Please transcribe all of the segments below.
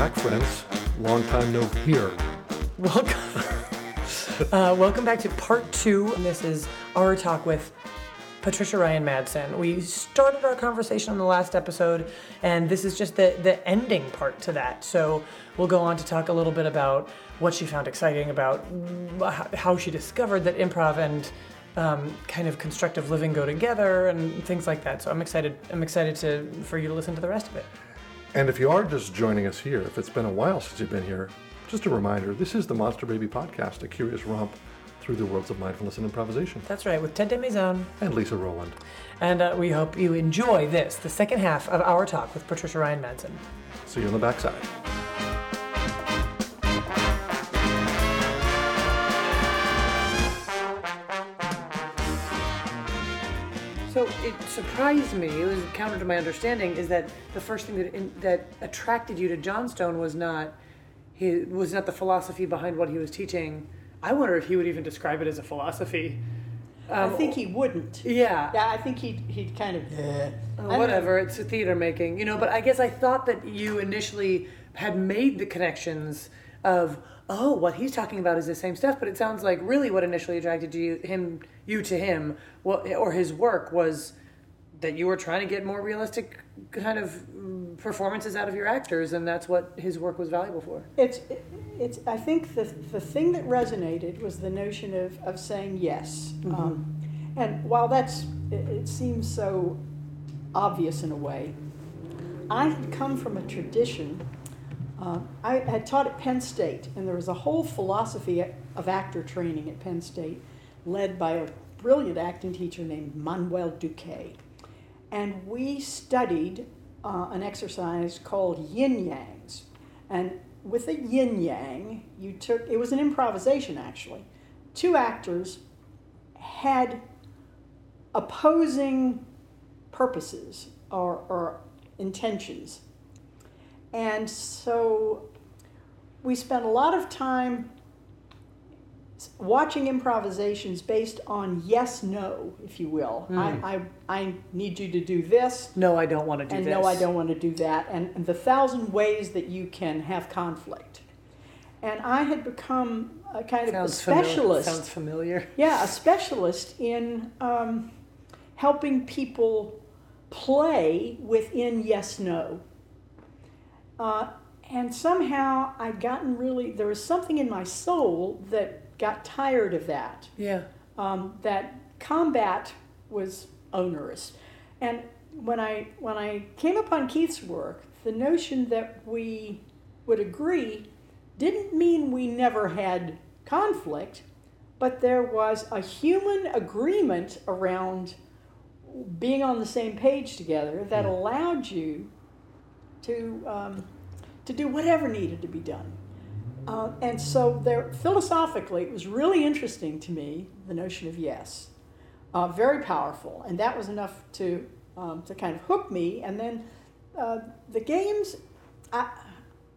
Back, friends. Long time no here. Welcome, uh, welcome back to part two. And this is our talk with Patricia Ryan Madson. We started our conversation on the last episode, and this is just the, the ending part to that. So we'll go on to talk a little bit about what she found exciting about how she discovered that improv and um, kind of constructive living go together and things like that. So I'm excited. I'm excited to for you to listen to the rest of it. And if you are just joining us here, if it's been a while since you've been here, just a reminder this is the Monster Baby Podcast, a curious romp through the worlds of mindfulness and improvisation. That's right, with Ted DesMaisons. And Lisa Rowland. And uh, we hope you enjoy this, the second half of our talk with Patricia Ryan Madson. See you on the backside. So it surprised me. It was counter to my understanding. Is that the first thing that in, that attracted you to Johnstone was not he was not the philosophy behind what he was teaching. I wonder if he would even describe it as a philosophy. I think he wouldn't. Yeah. Yeah, I think he'd, he'd kind of. Uh, whatever. It's a theater making, you know. But I guess I thought that you initially had made the connections of oh, what he's talking about is the same stuff. But it sounds like really what initially attracted you him you to him, what or his work was that you were trying to get more realistic kind of performances out of your actors, and that's what his work was valuable for. It's, it's. I think the the thing that resonated was the notion of, of saying yes. Um, and while that's it, it seems so obvious in a way, I had come from a tradition. Uh, I had taught at Penn State, and there was a whole philosophy of actor training at Penn State, led by a brilliant acting teacher named Manuel Duque. And we studied uh, an exercise called yin yangs. And with a yin yang, you took, it was an improvisation actually. Two actors had opposing purposes or, or intentions. And so we spent a lot of time watching improvisations based on yes no if you will I, I, I need you to do this No, I don't want to do and this. no i don't want to do that and, and the thousand ways that you can have conflict and i had become a kind of a Sounds familiar. specialist Sounds familiar. yeah a specialist in um, helping people play within yes no uh, and somehow i'd gotten really there was something in my soul that got tired of that Yeah. um, that combat was onerous. And when I when I came upon Keith's work, the notion that we would agree didn't mean we never had conflict, but there was a human agreement around being on the same page together that allowed you to um, to do whatever needed to be done. Uh, and so there, philosophically, it was really interesting to me the notion of yes, uh, very powerful, and that was enough to um, to kind of hook me. And then uh, the games, I,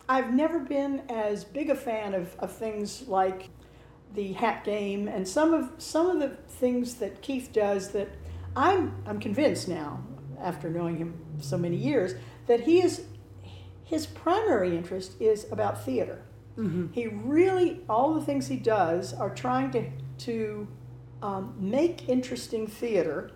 I've never been as big a fan of, of things like the hat game and some of some of the things that Keith does that I'm I'm convinced now after knowing him so many years that he is his primary interest is about theater. He really all the things he does are trying to to um, make interesting theater,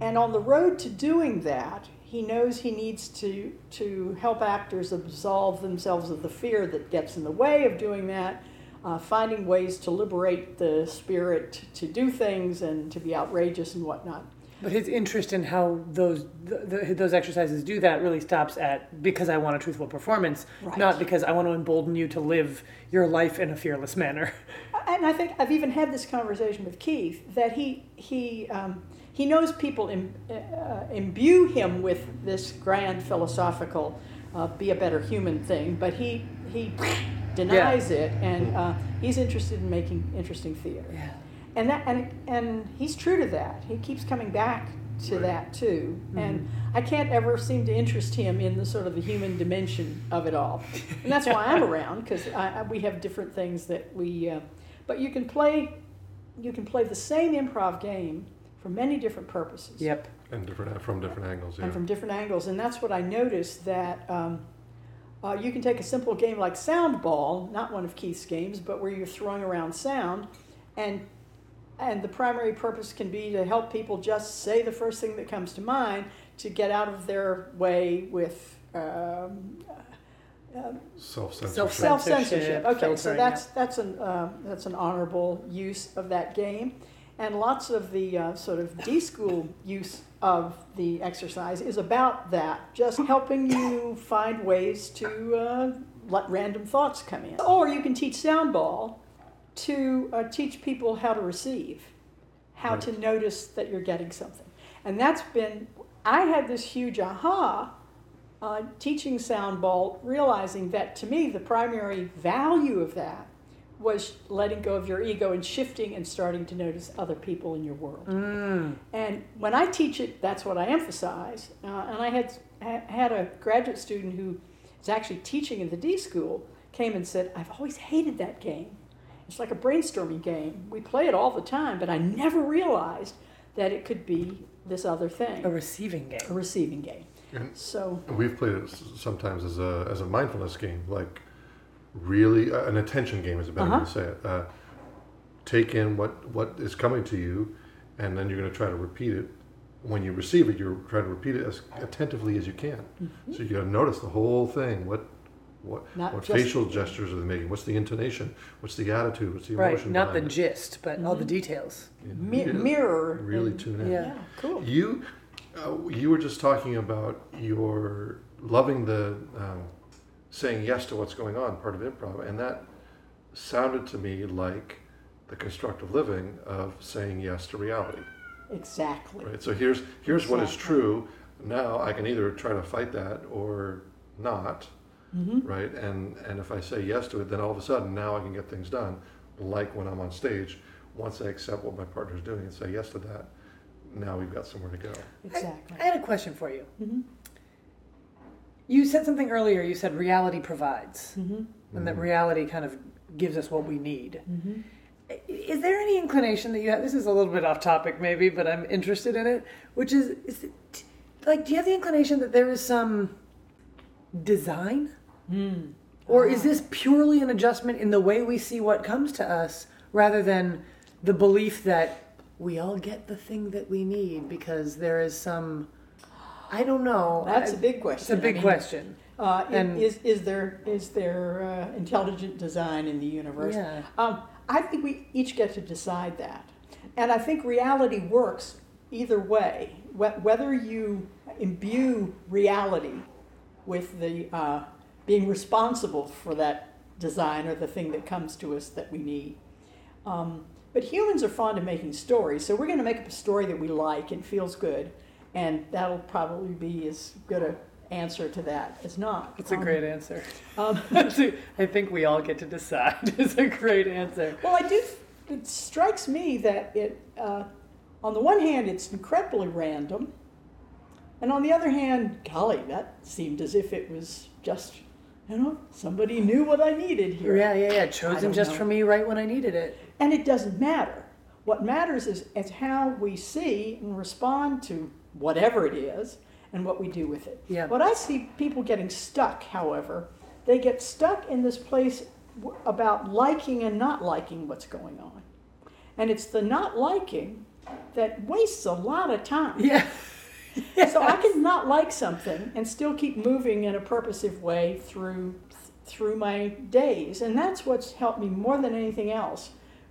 and on the road to doing that, he knows he needs to to help actors absolve themselves of the fear that gets in the way of doing that. Uh, finding ways to liberate the spirit to do things and to be outrageous and whatnot. But his interest in how those th th those exercises do that really stops at because I want a truthful performance, Right. not because I want to embolden you to live your life in a fearless manner. And I think I've even had this conversation with Keith that he he um, he knows people Im, uh, imbue him with this grand philosophical uh, be a better human thing, but he he denies it, and uh, he's interested in making interesting theater. Yeah. And that and and he's true to that. He keeps coming back to that too. And I can't ever seem to interest him in the sort of the human dimension of it all. And that's why I'm around because we have different things that we. Uh, but you can play, you can play the same improv game for many different purposes Yep. And different from different angles, yeah. and from different angles. And that's what I noticed that um, Uh, you can take a simple game like Sound Ball, not one of Keith's games, but where you're throwing around sound, and and the primary purpose can be to help people just say the first thing that comes to mind to get out of their way with um, Self censorship. Self- self censorship. Censorship, Okay, so filtering, that's that's an uh, that's an honorable use of that game, and lots of the uh, sort of D school use of the exercise is about that, just helping you find ways to uh, let random thoughts come in. Or you can teach sound ball to uh, teach people how to receive, how to notice that you're getting something, and that's been. I had this huge aha uh, teaching sound ball, realizing that to me the primary value of that was letting go of your ego and shifting and starting to notice other people in your world. And when I teach it, that's what I emphasize. Uh, and I had ha- had a graduate student who is actually teaching in the D school came and said, "I've always hated that game. It's like a brainstorming game. We play it all the time, but I never realized that it could be this other thing, A receiving game. a receiving game." And So we've played it sometimes as a as a mindfulness game, like really uh, an attention game is a better way Uh-huh. to say it. Uh, take in what what is coming to you, and then you're going to try to repeat it. When you receive it, you're trying to repeat it as attentively as you can. So you got to notice the whole thing. What what Mm-hmm. Not what just- facial gestures are they making? What's the intonation? What's the attitude? What's the Right, emotion? not the behind gist, but all the details. it? mi- Really- mirror. Really and- tune in. Yeah. Yeah, cool. You, uh, you were just talking about your loving the um, saying yes to what's going on, part of improv, and that sounded to me like the constructive living of saying yes to reality. Exactly. Right. So here's here's what is Exactly. true. Now I can either try to fight that or not. Mm-hmm. Right. And and if I say yes to it, then all of a sudden now I can get things done. Like when I'm on stage, once I accept what my partner's doing and say yes to that, now we've got somewhere to go. Exactly. I had a question for you. Mhm. You said something earlier. You said reality provides, Mm-hmm. and that reality kind of gives us what we need. Mm-hmm. Is there any inclination that you have? This is a little bit off topic, maybe, but I'm interested in it. Which is, is it, like, do you have the inclination that there is some design, Mm. or is this purely an adjustment in the way we see what comes to us, rather than the belief that we all get the thing that we need because there is some, I don't know. That's I- a big question. It's a big I mean, question. Uh, And- is is there is there uh, intelligent design in the universe? Yeah. Um, I think we each get to decide that, and I think reality works either way. Whether you imbue reality with the uh, being responsible for that design or the thing that comes to us that we need. Um, but humans are fond of making stories, so we're going to make up a story that we like and feels good, and that'll probably be as good a answer to that as not. It's a Um, great answer. Um, I think we all get to decide. It's a great answer. well, I do. It strikes me that it, uh, on the one hand, it's incredibly random, and on the other hand, golly, that seemed as if it was just, you know, somebody knew what I needed here. Yeah, yeah, yeah. I Chosen just know. for me right when I needed it. And it doesn't matter. What matters is, is how we see and respond to whatever it is and what we do with it. Yeah. What I see people getting stuck, however, they get stuck in this place about liking and not liking what's going on. And it's the not liking that wastes a lot of time. Yeah. So I can not like something and still keep moving in a purposive way through through my days, and that's what's helped me more than anything else.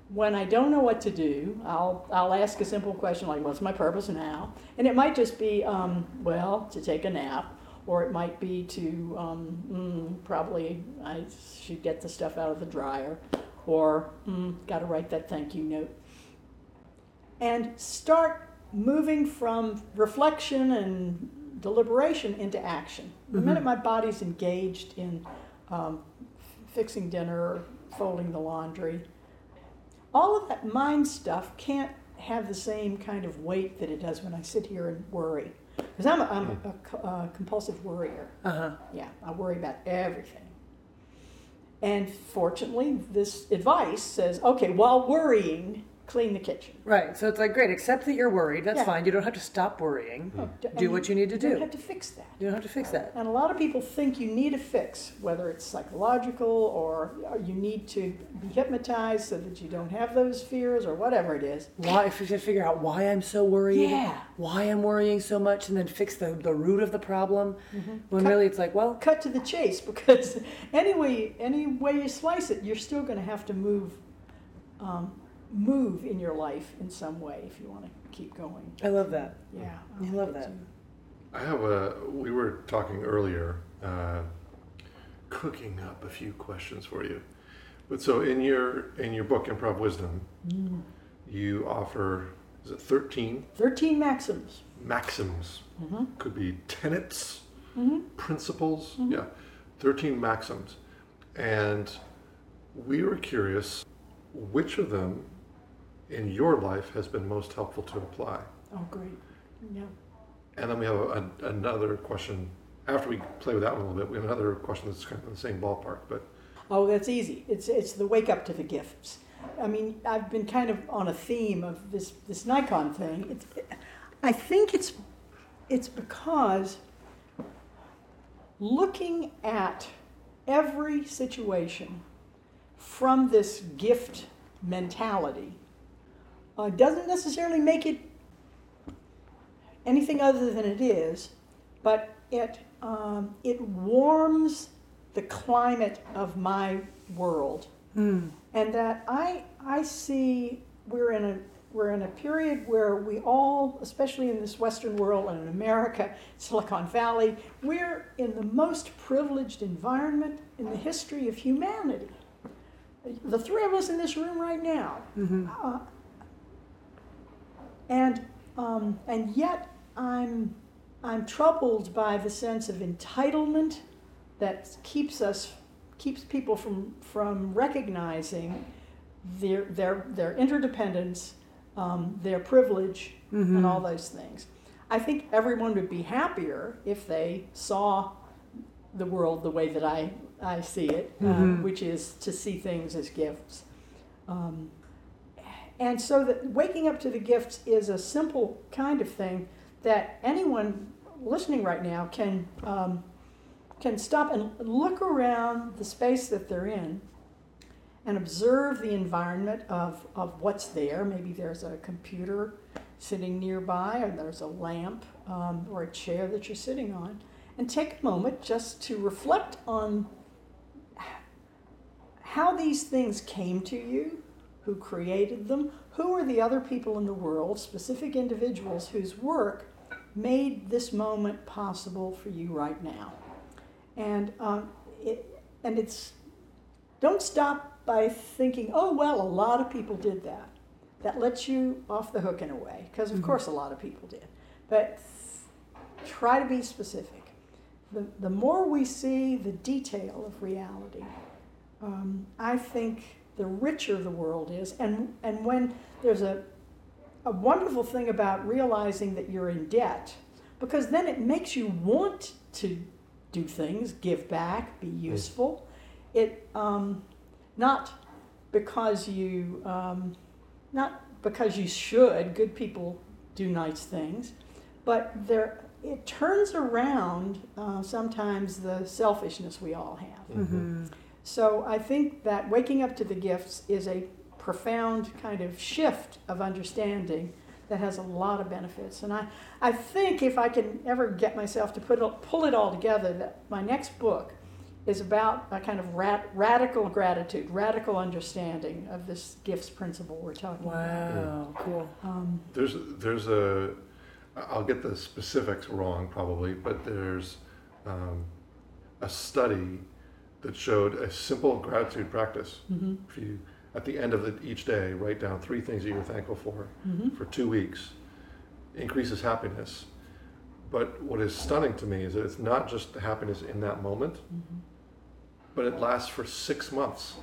When I don't know what to do, I'll I'll ask a simple question like, "What's my purpose now?" And it might just be, um, well, to take a nap, or it might be to um, mm, probably I should get the stuff out of the dryer, or mm, got to write that thank you note, and start moving from reflection and deliberation into action. The minute my body's engaged in um, fixing dinner, or folding the laundry, all of that mind stuff can't have the same kind of weight that it does when I sit here and worry. Because I'm, a, I'm a, co- uh, compulsive worrier. Uh huh. Yeah, I worry about everything. And fortunately, this advice says okay, while worrying, clean the kitchen. Right. So it's like great, accept that you're worried. That's Yeah. fine. You don't have to stop worrying. Oh, d- Do and what you need to do. You don't have to fix that. You don't have to fix that. And a lot of people think you need a fix, whether it's psychological or or you need to be hypnotized so that you don't have those fears or whatever it is. Why if you should figure out why I'm so worried, Yeah. why I'm worrying so much, and then fix the, the root of the problem. Mm-hmm. When Cut- really it's like, well, Cut to the chase because any way, any way you slice it, you're still going to have to move, um, move in your life in some way if you want to keep going. I love that. Yeah, I like love that. too. I have a. We were talking earlier, uh, cooking up a few questions for you. But so in your in your book, Improv Wisdom, Mm. you offer is it thirteen Thirteen maxims. maxims? Mm-hmm. Could be tenets, Mm-hmm. principles. Mhm. Yeah, thirteen maxims, and we were curious which of them in your life has been most helpful to apply. Oh, great. Yeah. And then we have a, another question. After we play with that one a little bit, we have another question that's kind of in the same ballpark. But Oh, that's easy. It's it's the wake up to the gifts. I mean, I've been kind of on a theme of this this Naikan thing. It's, I think it's it's because looking at every situation from this gift mentality uh, doesn't necessarily make it anything other than it is, but it um, it warms the climate of my world, Mm. and that I I see we're in a we're in a period where we all, especially in this Western world and in America, Silicon Valley, we're in the most privileged environment in the history of humanity. The three of us in this room right now, hmm uh, and um, and yet I'm I'm troubled by the sense of entitlement that keeps us keeps people from from recognizing their their their interdependence, um, their privilege, hmm and all those things. I think everyone would be happier if they saw the world the way that I, I see it, Mhm. um, which is to see things as gifts. Um, and so that waking up to the gifts is a simple kind of thing that anyone listening right now can um, can stop and look around the space that they're in and observe the environment of, of what's there. Maybe there's a computer sitting nearby, or there's a lamp um, or a chair that you're sitting on, and take a moment just to reflect on how these things came to you, who created them, who are the other people in the world, specific individuals whose work made this moment possible for you right now. And um, it, and it's don't stop by thinking, oh well, a lot of people did that. That lets you off the hook in a way, because of Mhm. course a lot of people did. But try to be specific. The, the more we see the detail of reality, um, I think the richer the world is. And, and when there's a, a wonderful thing about realizing that you're in debt, because then it makes you want to do things, give back, be useful. It um, not because you um, not because you should. Good people do nice things, but there it turns around uh, sometimes the selfishness we all have. hmm So I think that waking up to the gifts is a profound kind of shift of understanding that has a lot of benefits. And I, I think if I can ever get myself to put it, pull it all together, that my next book is about a kind of rad, radical gratitude, radical understanding of this gifts principle we're talking about. Wow, cool. Um, there's there's a I'll get the specifics wrong probably, but there's um, a study that showed a simple gratitude practice. mhm, If you at the end of the, each day write down three things that you're thankful for mhm. for two weeks, increases happiness. But what is stunning to me is that it's not just the happiness in that moment, Mhm. but it lasts for six months.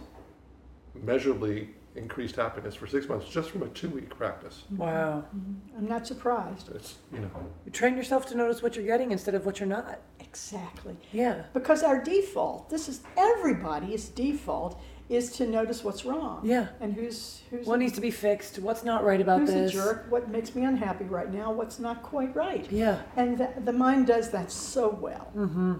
Measurably increased happiness for six months just from a two week practice. Wow. Mhm. I'm not surprised. It's, you know, You train yourself to notice what you're getting instead of what you're not. Exactly. Yeah. Because our default, this is everybody's default, is to notice what's wrong. Yeah. And who's who's What needs to be fixed? What's not right about who's this? a jerk? What makes me unhappy right now? What's not quite right? Yeah. And the, the mind does that so well. Mm-hmm.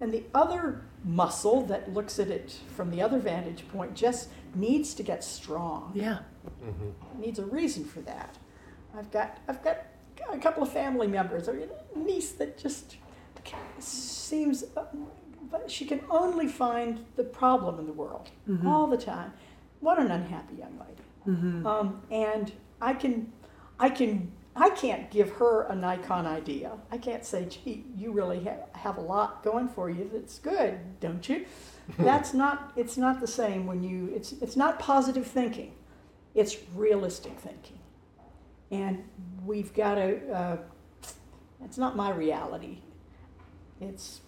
And the other muscle that looks at it from the other vantage point just needs to get strong. Yeah. Mm-hmm. Needs a reason for that. I've got I've got a couple of family members, or a niece that just seems, uh, but she can only find the problem in the world Mhm. all the time. What an unhappy young lady. Mm-hmm. Um, and I can, I can, I can't give her a Naikan idea. I can't say, gee, you really ha- have a lot going for you. That's good, don't you? That's not. It's not the same when you. It's it's not positive thinking. It's realistic thinking, and we've got to. Uh, it's not my reality. It's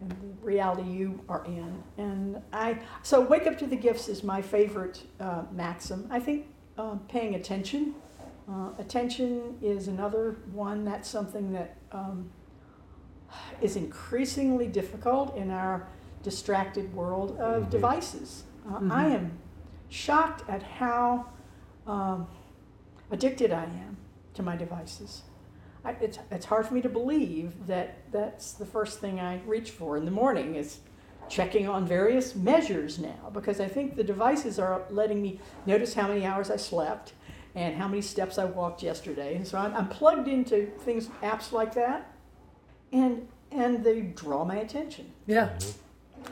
the reality you are in. And I, so wake up to the gifts is my favorite uh, maxim. I think um, paying attention, uh, attention is another one. That's something that um, is increasingly difficult in our distracted world of Mhm. devices. Uh, Mhm. I am shocked at how um, addicted I am to my devices. I, it's, it's hard for me to believe that that's the first thing I reach for in the morning is checking on various measures now because I think the devices are letting me notice how many hours I slept and how many steps I walked yesterday. And so I'm, I'm plugged into things, apps like that, and and they draw my attention. Yeah. Mhm.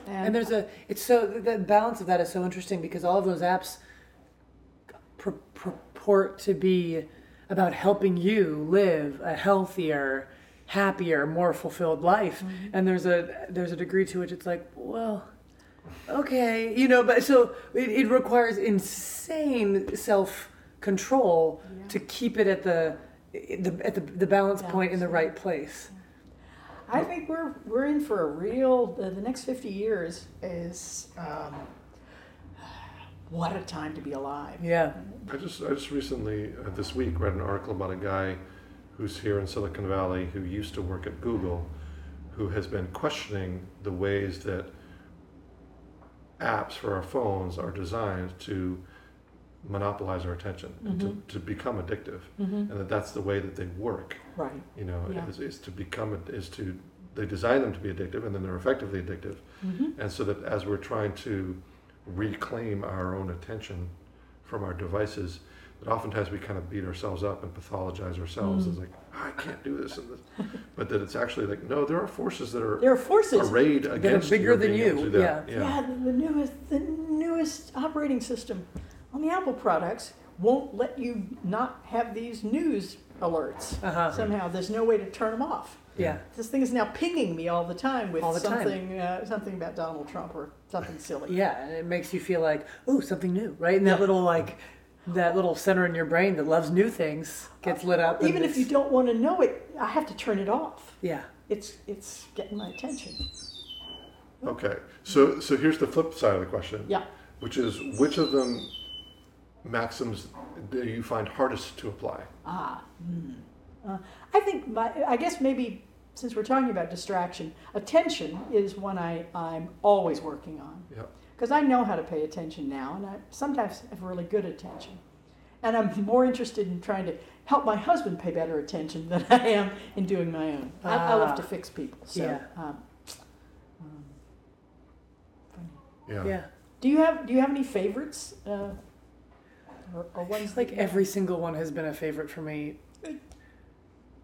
And there's a, it's so, the balance of that is so interesting because all of those apps pur- purport to be about helping you live a healthier, happier, more fulfilled life. And there's a, there's a degree to which it's like, well, okay, you know, but so it, it requires insane self control Yeah. to keep it at the, the at the, the balance point in the right place. I think we're we're in for a real. The, the next fifty years is um, what a time to be alive. Yeah. I just I just recently uh, this week read an article about a guy who's here in Silicon Valley who used to work at Google, who has been questioning the ways that apps for our phones are designed to monopolize our attention and to, to become addictive, Mm-hmm. and that that's the way that they work. Right. You know, Yeah. is, is to become is to they design them to be addictive, and then they're effectively addictive. Mm-hmm. And so that as we're trying to reclaim our own attention from our devices, that oftentimes we kind of beat ourselves up and pathologize ourselves Mm. as like, "Oh, I can't do this and this. but that it's actually like, no, there are forces that are There are forces. arrayed against bigger than you, Yeah. do that. Yeah, the, the newest the newest operating system on the Apple products won't let you not have these news alerts. Uh huh. Somehow, there's no way to turn them off. Yeah. This thing is now pinging me all the time with All the time. something uh, something about Donald Trump or something silly. Yeah, and it makes you feel like, ooh, something new, right? And that little like, that little center in your brain that loves new things gets lit up. and Even if it's- you don't want to know it, I have to turn it off. yeah, It's it's getting my attention. Okay, so so here's the flip side of the question. Yeah. Which is which of them maxims do you find hardest to apply? Ah. Uh, I think my, I guess maybe since we're talking about distraction, attention is one I, I'm always working on. Yeah. Because I know how to pay attention now, and I sometimes have really good attention. And I'm more interested in trying to help my husband pay better attention than I am in doing my own. I, I love Ah. to fix people. So, Yeah. um, um, funny. Yeah. yeah. do you have do you have any favorites, uh, or, or ones like that- every single one has been a favorite for me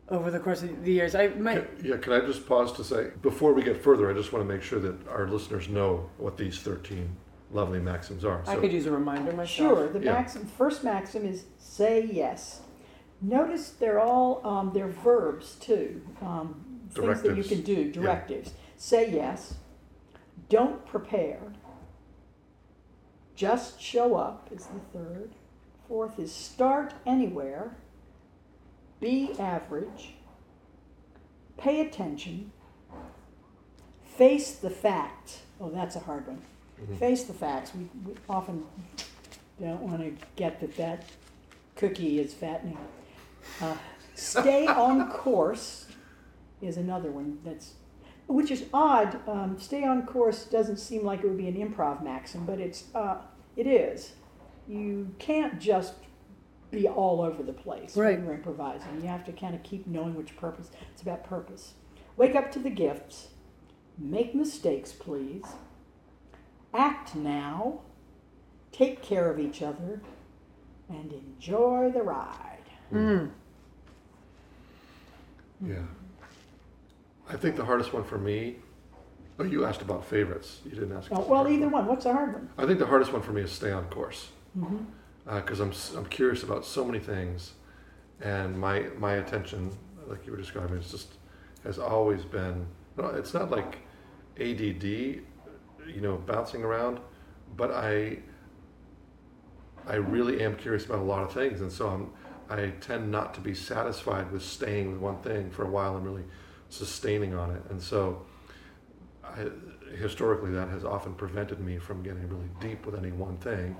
over the course of the years. I my Can- Yeah, can I just pause to say, before we get further, I just want to make sure that our listeners know what these 13 lovely maxims are. I So- could use a reminder myself. Sure. The Yeah. maxim, first maxim is say yes. Notice they're all um, they're verbs too. Um, things that you Directives. can do. Directives. Say yes. Don't prepare. Just show up is the third. Fourth is start anywhere. Be average. Pay attention. Face the facts. Oh, that's a hard one. Mhm. Face the facts. We, we often don't want to get that that cookie is fattening. Uh, stay on course is another one that's which is odd. Um, stay on course doesn't seem like it would be an improv maxim, but it's uh, it is. You can't just be all over the place Right. when you're improvising. You have to kind of keep knowing which purpose. It's about purpose. Wake up to the gifts. Make mistakes, please. Act now. Take care of each other, and enjoy the ride. Mm. Yeah. I think the hardest one for me, oh, you asked about favorites. You didn't ask. Oh, well, either one. one. What's the hard one? I think the hardest one for me is stay on course Mm-hmm. Uh, because I'm s- I'm curious about so many things, and my my attention, like you were describing, is just has always been. No, it's not like ADD, you know, bouncing around, but I I really am curious about a lot of things, and so I'm I tend not to be satisfied with staying with one thing for a while and really sustaining on it, and so. I, historically, that has often prevented me from getting really deep with any one thing,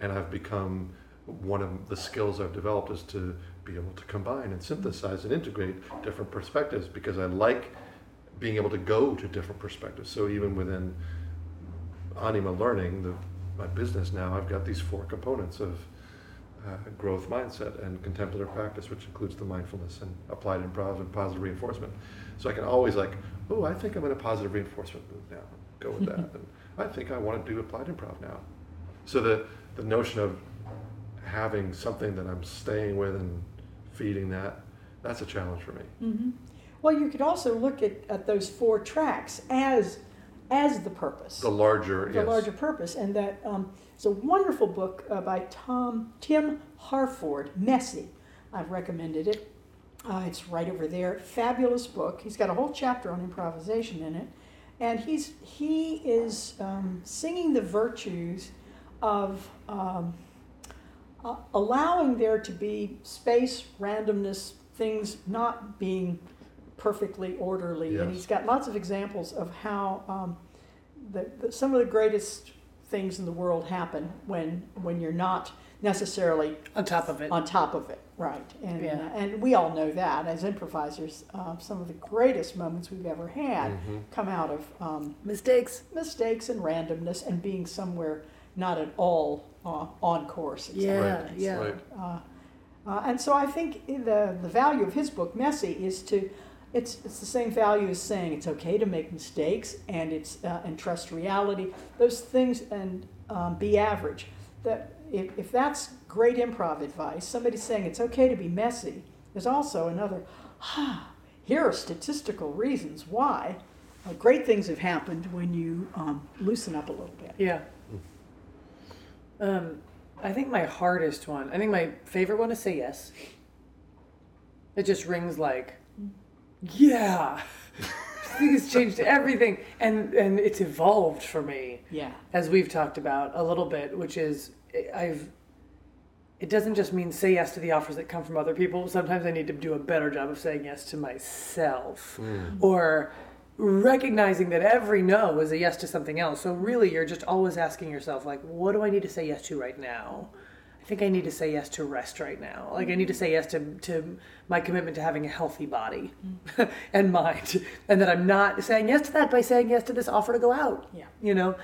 and I've become one of the skills I've developed is to be able to combine and synthesize and integrate different perspectives because I like being able to go to different perspectives. So even within Anima Learning, the, my business now, I've got these four components of uh, growth mindset and contemplative practice, which includes the mindfulness and applied improv and positive reinforcement. So I can always like, oh, I think I'm in a positive reinforcement mood now. Go with that. and I think I want to do applied improv now. So the the notion of having something that I'm staying with and feeding that, that's a challenge for me. Mm-hmm. Well, you could also look at, at those four tracks as as the purpose, The larger, the yes. larger purpose, and that um, it's a wonderful book uh, by Tom Tim Harford, Messy. I've recommended it. Uh, it's right over there. Fabulous book. He's got a whole chapter on improvisation in it, and he's he is um, singing the virtues of um, uh, allowing there to be space, randomness, things not being perfectly orderly. And he's got lots of examples of how um, the, the, some of the greatest things in the world happen when when you're not necessarily On top of it. on top of it, right? And Yeah. uh, and we all know that as improvisers, uh, some of the greatest moments we've ever had Mhm. come out of um, Mistakes. mistakes and randomness and being somewhere not at all uh, on course. Yeah, Right, yeah. right. Uh, uh, and so I think the the value of his book, Messy, is to it's it's the same value as saying it's okay to make mistakes and it's uh, and trust reality. Those things and um, be average. That if, if that's great improv advice, somebody saying it's okay to be messy. There's also another. Ah, here are statistical reasons why uh, great things have happened when you um, loosen up a little bit. Yeah. Um, I think my hardest one, I think my favorite one is say yes. It just rings like, yeah. I think it's changed everything. And, and it's evolved for me, Yeah. as we've talked about a little bit, which is I've, it doesn't just mean say yes to the offers that come from other people. Sometimes I need to do a better job of saying yes to myself Mm. or recognizing that every no is a yes to something else. So really, you're just always asking yourself, like, what do I need to say yes to right now? I think I need to say yes to rest right now. Like I need to say yes to to my commitment to having a healthy body and mind, and that I'm not saying yes to that by saying yes to this offer to go out. Yeah. You know,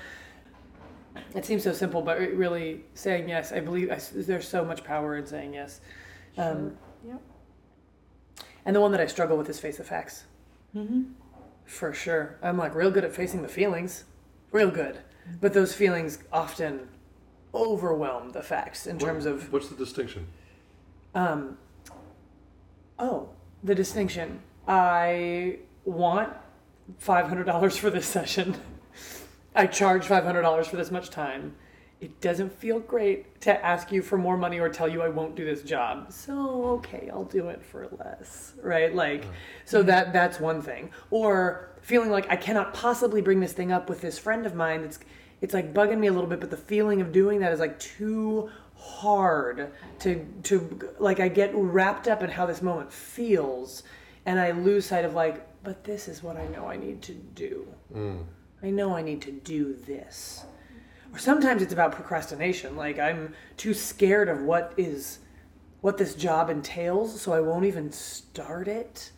it seems so simple, but really saying yes. I believe I, there's so much power in saying yes. Um, Yep. and the one that I struggle with is face the facts. Mm-hmm. For sure. I'm like real good at facing the feelings. Real good. But those feelings often overwhelm the facts in What- terms of What's the distinction? um oh, the distinction. I want $500 for this session. I charge $500 for this much time. It doesn't feel great to ask you for more money or tell you I won't do this job. So, okay, I'll do it for less, right? Like so that that's one thing. Or feeling like I cannot possibly bring this thing up with this friend of mine It's it's like bugging me a little bit, but the feeling of doing that is like too hard to to like I get wrapped up in how this moment feels and I lose sight of like, but this is what I know I need to do. Mm. I know I need to do this. Or sometimes it's about procrastination. Like I'm too scared of what is what this job entails, so I won't even start it.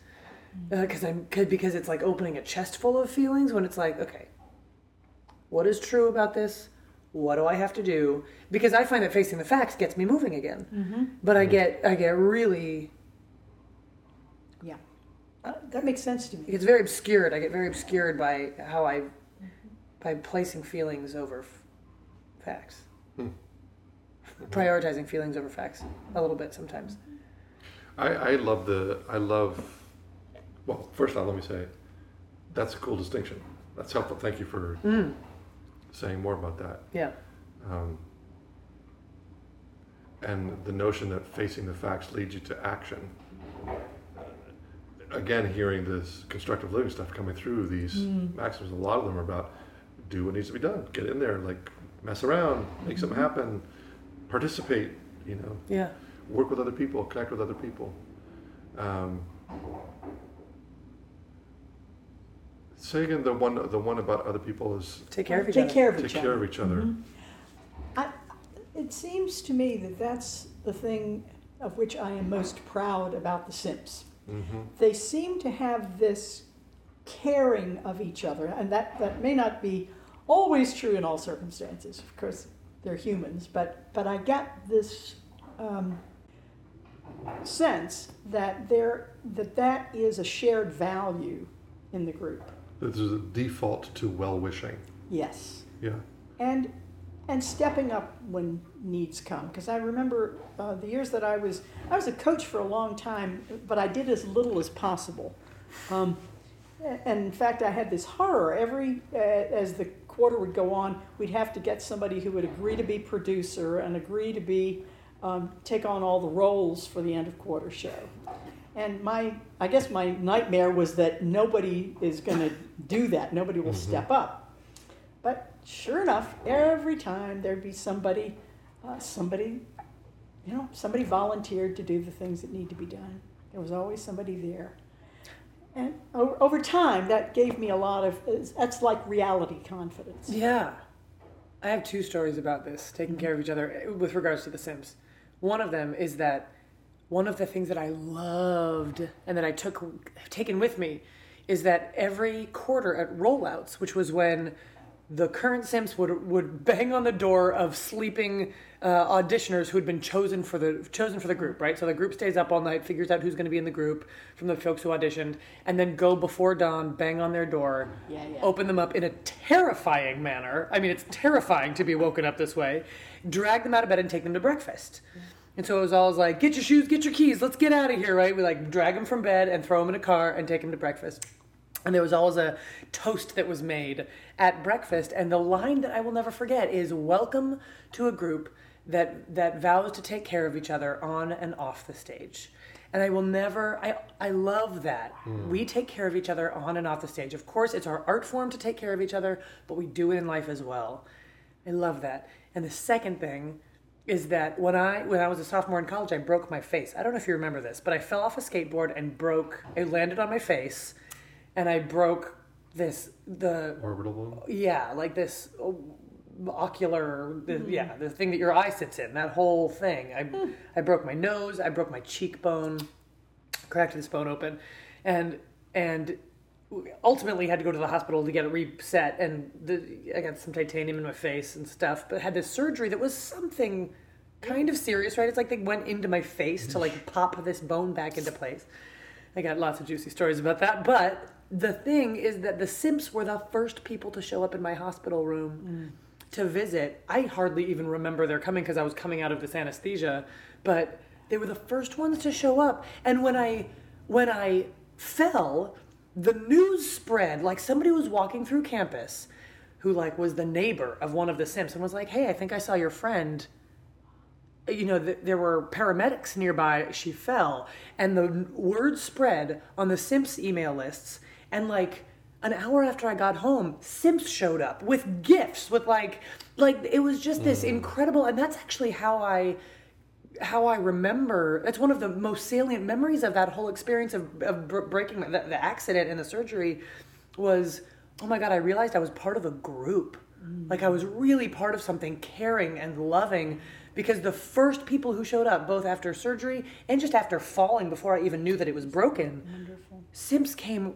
because I'm cause, because it's like opening a chest full of feelings when it's like, okay, what is true about this? What do I have to do? Because I find that facing the facts gets me moving again. But I get I get really Yeah. Uh, that makes sense to it me. gets very obscured. I get very obscured by how I by placing feelings over f- facts. Prioritizing feelings over facts a little bit sometimes. I, I love the I love well first off let me say that's a cool distinction that's helpful thank you for Mm. saying more about that Yeah. um, and the notion that facing the facts leads you to action again hearing this constructive living stuff coming through these maxims a lot of them are about do what needs to be done get in there like mess around make something happen participate you know Yeah. work with other people, connect with other people. Um, say again the one the one about other people is Take care of each Take other. care of take each care other. of each other. I, it seems to me that that's the thing of which I am most proud about the Simps. Mm-hmm. They seem to have this caring of each other, and that, that may not be always true in all circumstances. Of course, they're humans, but, but I get this um, sense that there that that is a shared value in the group. There's a default to well wishing. Yes. Yeah. and and stepping up when needs come because i remember uh, the years that i was i was a coach for a long time but i did as little as possible um, and in fact i had this horror every uh, as the quarter would go on we'd have to get somebody who would agree to be producer and agree to be um, take on all the roles for the end of quarter show and my i guess my nightmare was that nobody is going to do that nobody will step up but sure enough, every time there'd be somebody, uh, somebody, you know, somebody volunteered to do the things that need to be done. There was always somebody there. And over time, that gave me a lot of, that's like reality confidence. Yeah. I have two stories about this, taking care of each other eh, with regards to The Simps. One of them is that one of the things that I loved and that I took taken with me is that every quarter at rollouts, which was when the current Simps would would bang on the door of sleeping uh, auditioners who had been chosen for the chosen for the group, right? So the group stays up all night, figures out who's going to be in the group from the folks who auditioned, and then go before dawn, bang on their door, Yeah, yeah. open them up in a terrifying manner. I mean, it's terrifying to be woken up this way. Drag them out of bed and take them to breakfast. And so it was always like, get your shoes, get your keys, let's get out of here, right? We like drag them from bed and throw them in a car and take them to breakfast. And there was always a toast that was made at breakfast, and the line that I will never forget is "Welcome to a group that that vows to take care of each other on and off the stage." And I will never. I I love that hmm. we take care of each other on and off the stage. Of course, it's our art form to take care of each other, but we do it in life as well. I love that. And the second thing is that when I when I was a sophomore in college, I broke my face. I don't know if you remember this, but I fell off a skateboard and broke. I landed on my face, and I broke this the Orbital bone. yeah like this oh, ocular the, mm-hmm. yeah the thing that your eye sits in that whole thing. I hmm. I broke my nose. I broke my cheekbone, cracked this bone open, and and ultimately had to go to the hospital to get it reset and the, i got some titanium in my face and stuff but had this surgery that was something kind of serious right it's like they went into my face to like pop this bone back into place i got lots of juicy stories about that but the thing is that the simps were the first people to show up in my hospital room mm. to visit. I hardly even remember their coming because i was coming out of this anesthesia but they were the first ones to show up. And when i when i fell the news spread. Like somebody was walking through campus who like was the neighbor of one of the simps and was like hey i think i saw your friend. You know th- there were paramedics nearby. She fell. And the word spread on the simps email lists and like an hour after i got home simps showed up with gifts with like like it was just this mm. incredible and that's actually how i how I remember. That's one of the most salient memories of that whole experience of, of br- breaking the, the accident and the surgery was, oh my God, I realized I was part of a group. Mm. Like I was really part of something caring and loving because the first people who showed up, both after surgery and just after falling before I even knew that it was broken, simps came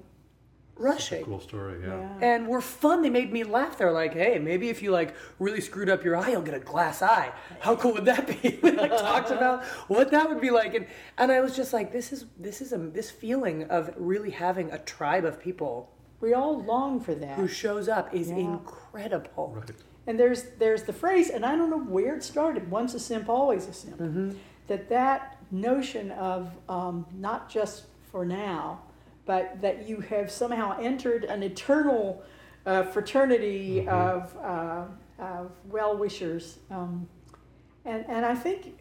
rushing. Cool story, yeah. Yeah. and were fun. They made me laugh. They're like, "Hey, maybe if you like really screwed up your eye, you'll get a glass eye. How cool would that be?" we like talked about what that would be like, and and I was just like, "This is this is a this feeling of really having a tribe of people We all long for that. who shows up is Yeah. incredible." Right. And there's there's the phrase, and I don't know where it started. Once a simp, always a simp. That that notion of um, not just for now, but that you have somehow entered an eternal uh, fraternity of uh, of well wishers, um, and and I think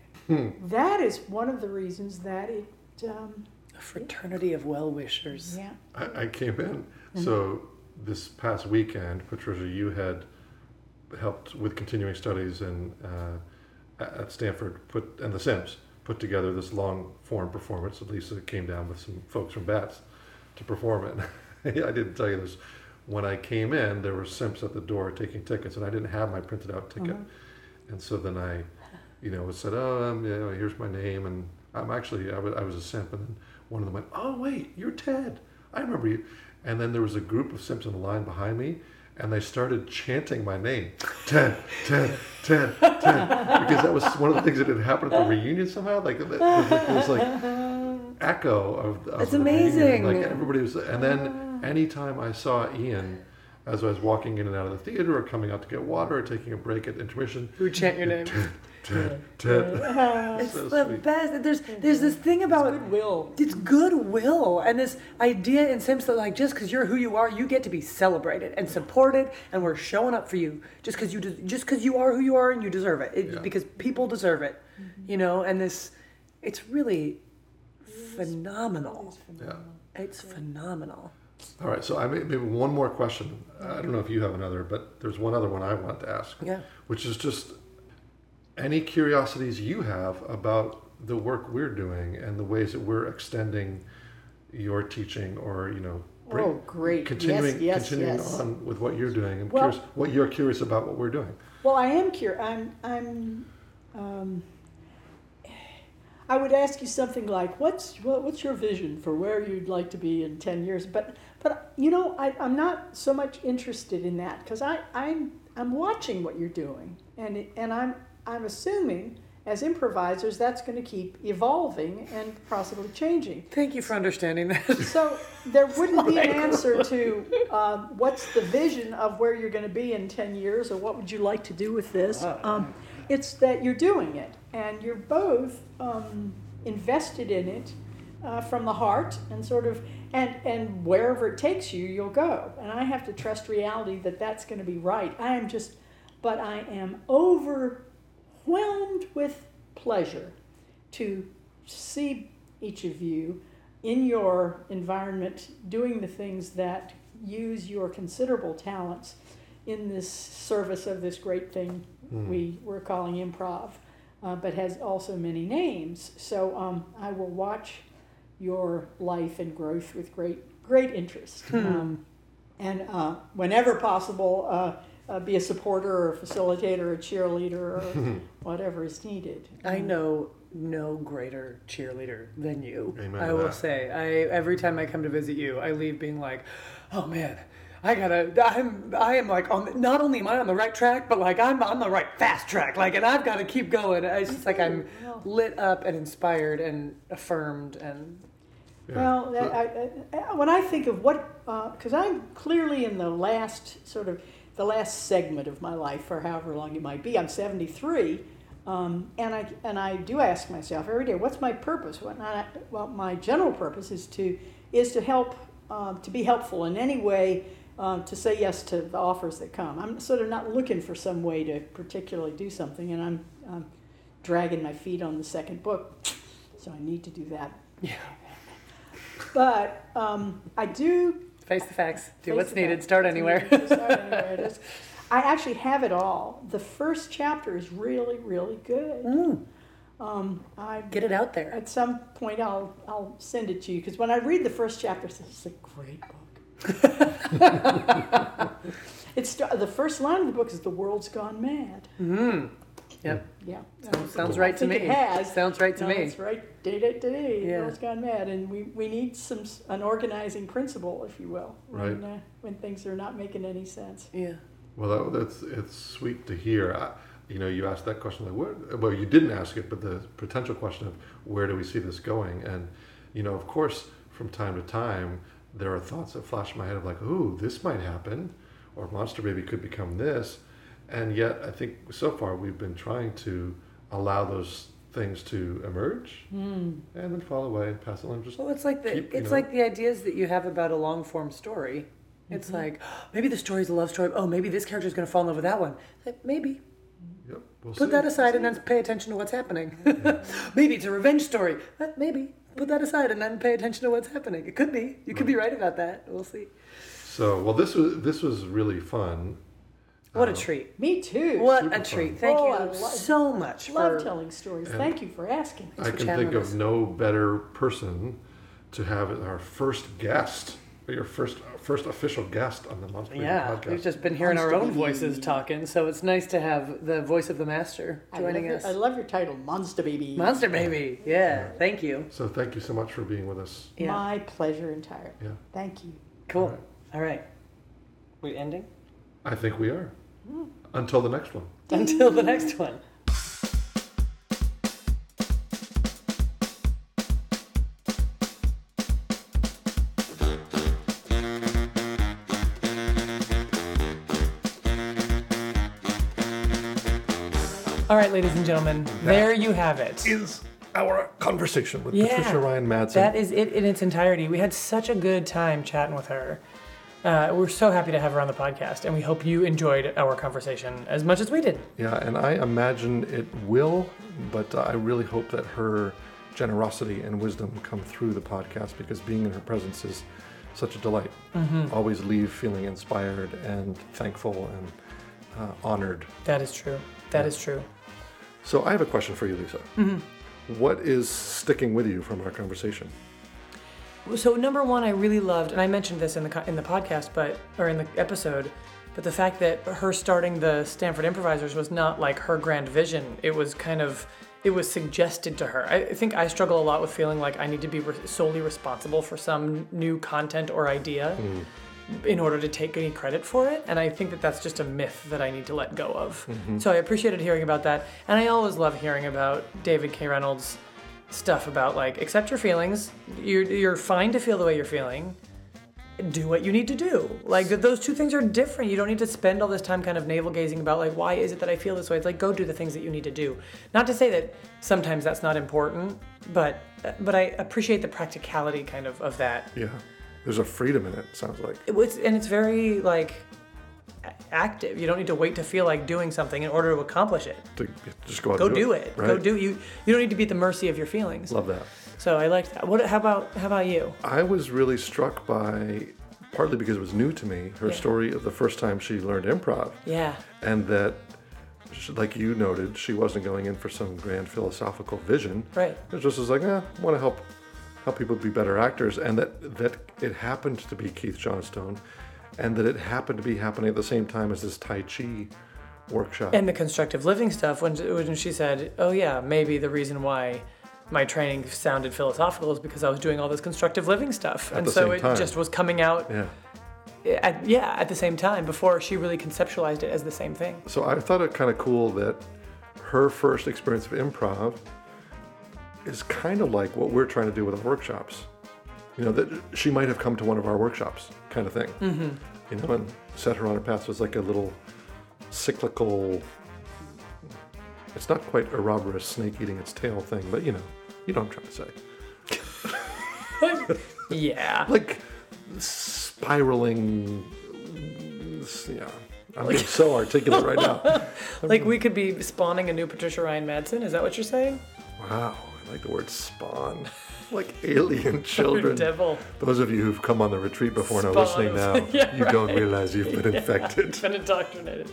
that is one of the reasons that it. Um, A fraternity of well wishers. yeah. I, I came in. So this past weekend, Patricia, you had helped with continuing studies and uh, at- at Stanford put and the Simps put together this long form performance. At Lisa came down with some folks from Bats to perform it. I didn't tell you this. When I came in, there were Simps at the door taking tickets, and I didn't have my printed out ticket. And so then I, you know, said, "Oh, um, yeah, here's my name," and I'm actually I was, I was a simp, and then one of them went, "Oh, wait, you're Ted. I remember you." And then there was a group of simps in the line behind me, and they started chanting my name, Ted, Ted, Ted, Ted, because that was one of the things that had happened at the reunion somehow. Like it was like, it was like echo of, of That's the reunion. amazing. Like everybody was, and then ah. anytime I saw Ian. As I was walking in and out of the theater, or coming out to get water, or taking a break at intermission, Who chant your name? Ted, Ted. Ah, it's So the sweet. best. There's there's this thing about Goodwill. it's goodwill and this idea in Simps that like just because you're who you are, you get to be celebrated and supported, and we're showing up for you just because you de- just because you are who you are and you deserve it, it Yeah. because people deserve it, mm-hmm. you know. And this, it's really phenomenal. Yeah. It's phenomenal. All right, so I may, maybe one more question. I don't know if you have another, but there's one other one I want to ask, Yeah. which is just any curiosities you have about the work we're doing and the ways that we're extending your teaching, or you know, bring- Oh, great. continuing yes, yes, continuing yes. on with what you're doing. I'm Well- curious what you're curious about what we're doing. Well, I am curious. I'm. I'm. Um, I would ask you something like, "What's what, what's your vision for where you'd like to be in ten years?" But but you know, I, I'm not so much interested in that because I I'm I'm watching what you're doing, and and I'm I'm assuming as improvisers that's going to keep evolving and possibly changing. Thank you for understanding that. So there wouldn't be an answer to um, what's the vision of where you're going to be in 10 years or what would you like to do with this. Um, it's that you're doing it and you're both um, invested in it uh, from the heart and sort of and and wherever it takes you you'll go. And i have to trust reality that that's going to be right. I am just but i am overwhelmed with pleasure to see each of you in your environment doing the things that use your considerable talents in this service of this great thing we we're calling improv, uh, but has also many names. So um, I will watch your life and growth with great great interest, um, and uh, whenever possible, uh, uh, be a supporter or a facilitator or a cheerleader or whatever is needed. I know no greater cheerleader than you. Amen I will that. say. I every time I come to visit you, I leave being like, "Oh man, I gotta. I'm. I am like on. The, not only am I on the right track, but like I'm on the right fast track. Like, and I've got to keep going. It's just like I'm lit up and inspired and affirmed and Yeah. Well, that, I, I, when I think of what, because I'm clearly in the last sort of the last segment of my life, for however long it might be. I'm 73, um, and I and I do ask myself every day, what's my purpose? What not, well, my general purpose is to is to help, um, to be helpful in any way. Um, to say yes to the offers that come. I'm sort of not looking for some way to particularly do something, and I'm, I'm dragging my feet on the second book, so I need to do that. yeah. But um, I do. Face the facts. Do what's needed. facts. Start anywhere. Start anywhere it is. I actually have it all. The first chapter is really, really good. Mm, Um, I get it out there. at some point I'll I'll send it to you because when I read the first chapter, it's it's a great book. It's the first line of the book is "The world's gone mad." Mm. Yep. Yeah. Sounds, sounds right to me. it has. Sounds right to no, me. That's right. Day to day, Yeah. girls gone mad, and we, we need some an organizing principle, if you will, when Right. uh, when things are not making any sense. Yeah. Well, that, that's it's sweet to hear. I, you know, you asked that question like, where, well, you didn't ask it, but the potential question of where do we see this going? And you know, of course, from time to time, there are thoughts that flash in my head of like, ooh, this might happen, or Monster Baby could become this. And yet, I think so far we've been trying to allow those things to emerge and then fall away and pass along. Just Well, it's like the Keep, it's know- like the ideas that you have about a long form story. It's like maybe the story's a love story. Oh, maybe this character's going to fall in love with that one. Like, maybe yep, we'll put see. that aside and then pay attention to what's happening. maybe it's a revenge story. Uh, maybe put that aside and then pay attention to what's happening. It could be. You could be right about that. We'll see. So, well, this was this was really fun. What a Uh, treat! Me too. What super a treat! fun. Thank Oh, you I love- so much Love for telling stories. Thank you for asking. I for can chatting think with of no better person to have as our first guest, your first first official guest on the Monster Baby Yeah, podcast. we've just been hearing our Monster own Baby. voices talking, so it's nice to have the voice of the master I love, joining your, us. I love your title, Monster Baby. Monster baby, yeah. Thank you. so thank you so much for being with us. Yeah. My pleasure entirely. Yeah. Thank you. Cool. All right. All right. We ending? I think we are. Hmm. Until the next one. Until the next one. Ladies and gentlemen, there you have it. Is our conversation with Yeah, Patricia Ryan Madson. That is it in its entirety. We had such a good time chatting with her. Uh, we're so happy to have her on the podcast, and we hope you enjoyed our conversation as much as we did. Yeah, and I imagine it will, but uh, I really hope that her generosity and wisdom come through the podcast because being in her presence is such a delight. Mm-hmm. Always leave feeling inspired and thankful and uh, honored. That is true. That is true. So I have a question for you, Lisa. Mm-hmm. What is sticking with you from our conversation? So number one, I really loved, and I mentioned this in the in the podcast, but or in the episode, but the fact that her starting the Stanford Improvisors was not like her grand vision. It was kind of it was suggested to her. I think I struggle a lot with feeling like I need to be re- solely responsible for some new content or idea in order to take any credit for it. And I think that that's just a myth that I need to let go of. Mm-hmm. So I appreciated hearing about that. And I always love hearing about David K. Reynolds stuff about like accept your feelings. You're, you're fine to feel the way you're feeling. Do what you need to do. Like those two things are different. You don't need to spend all this time kind of navel gazing about like why is it that I feel this way. It's like go do the things that you need to do. Not to say that sometimes that's not important, but but I appreciate the practicality kind of of that Yeah, there's a freedom in it. Sounds like. it was, and it's very like active. You don't need to wait to feel like doing something in order to accomplish it. To just go out Go and do it. Right? Go do you. You don't need to be at the mercy of your feelings. Love that. So I like that. What? How about how about you? I was really struck by, partly because it was new to me, her Yeah. story of the first time she learned improv. Yeah. and that like you noted she wasn't going in for some grand philosophical vision Right. it just was like eh, I want to help help people be better actors and that that it happened to be keith johnstone and that it happened to be happening at the same time as this tai chi workshop And the constructive living stuff. When when she said, "Oh yeah, maybe the reason why." My training sounded philosophical is because I was doing all this constructive living stuff, At and so it time. just was coming out, yeah at, yeah, at the same time before she really conceptualized it as the same thing. so i thought it kind of cool that her first experience of improv is kind of like what we're trying to do with our workshops you know that she might have come to one of our workshops kind of thing Mm-hmm. you know and set her on a path was like a little cyclical it's not quite Ouroboros snake eating its tail thing but you know you know what i'm trying to say Yeah. like spiraling yeah i'm being so articulate right now Like we could be spawning a new Patricia Ryan Madson. Is that what you're saying? wow i like the word spawn like alien children devil. those of you who've come on the retreat before and are listening now Yeah, you don't realize you've been infected Been indoctrinated.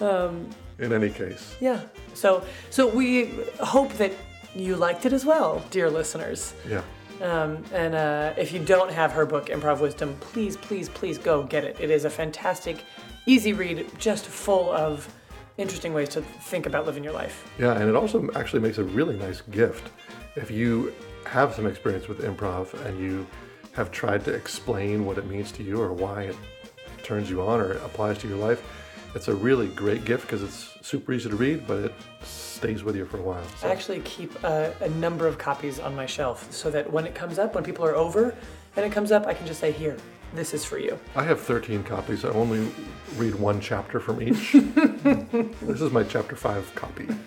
in any case Yeah. So so we hope that you liked it as well, dear listeners. yeah Um, and uh, if you don't have her book, Improv Wisdom, please, please, please go get it. It is a fantastic, easy read, just full of interesting ways to think about living your life. Yeah, and it also actually makes a really nice gift if you have some experience with improv and you have tried to explain what it means to you or why it turns you on or applies to your life. It's a really great gift because it's super easy to read, but it stays with you for a while. I actually keep a, a number of copies on my shelf so that when it comes up, when people are over and it comes up, I can just say, Here, this is for you. I have 13 copies. I only read one chapter from each. this is my chapter 5 copy.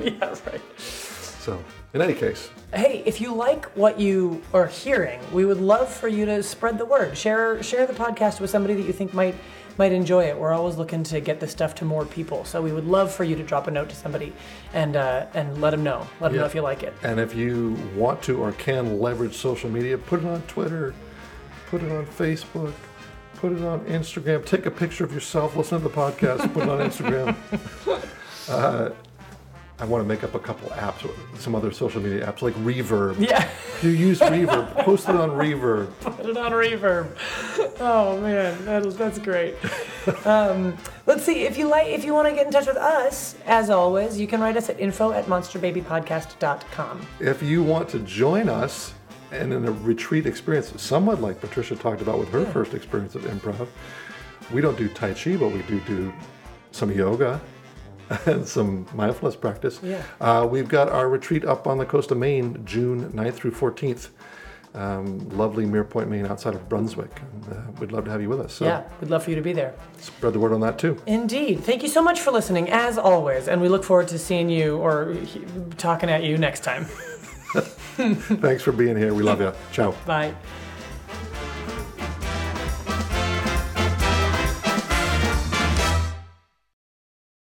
yeah, right. So, in any case, Hey, if you like what you are hearing, we would love for you to spread the word. Share share the podcast with somebody that you think might might enjoy it. We're always looking to get this stuff to more people, so we would love for you to drop a note to somebody and uh, and let them know. Let them know if you like it. and if you want to or can leverage social media, put it on Twitter, put it on Facebook, put it on Instagram. Take a picture of yourself, listen to the podcast, put it on Instagram. Uh, I want to make up a couple apps, some other social media apps like Reverb. Yeah, If you use Reverb, post it on Reverb. put it on reverb. Oh man, that was, that's great. Um, let's see if you like if you want to get in touch with us. As always, you can write us at info at monsterbabypodcast.com. If you want to join us and in a retreat experience, somewhat like Patricia talked about with her first experience of improv, we don't do Tai Chi, but we do do some yoga and some mindfulness practice. Yeah. Uh, we've got our retreat up on the coast of Maine, June 9th through 14th. Um, lovely Mere Point, Maine, outside of Brunswick. And, uh, we'd love to have you with us. So Yeah, we'd love for you to be there. spread the word on that too. Indeed. Thank you so much for listening, as always, and we look forward to seeing you or talking at you next time. Thanks for being here. We love you. Ciao. Bye.